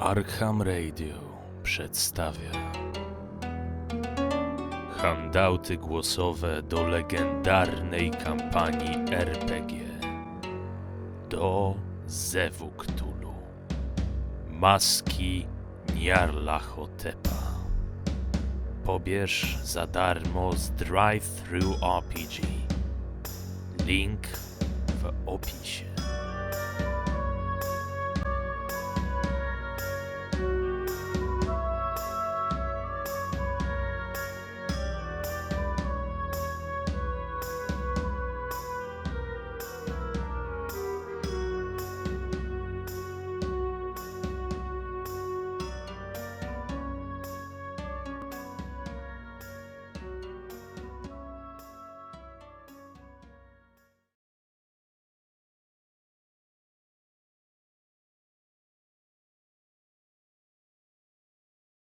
Arkham Radio przedstawia handouty głosowe do legendarnej kampanii RPG do Zewu Cthulhu. Maski Nyarlachotepa Pobierz za darmo z Drive Thru RPG Link w opisie.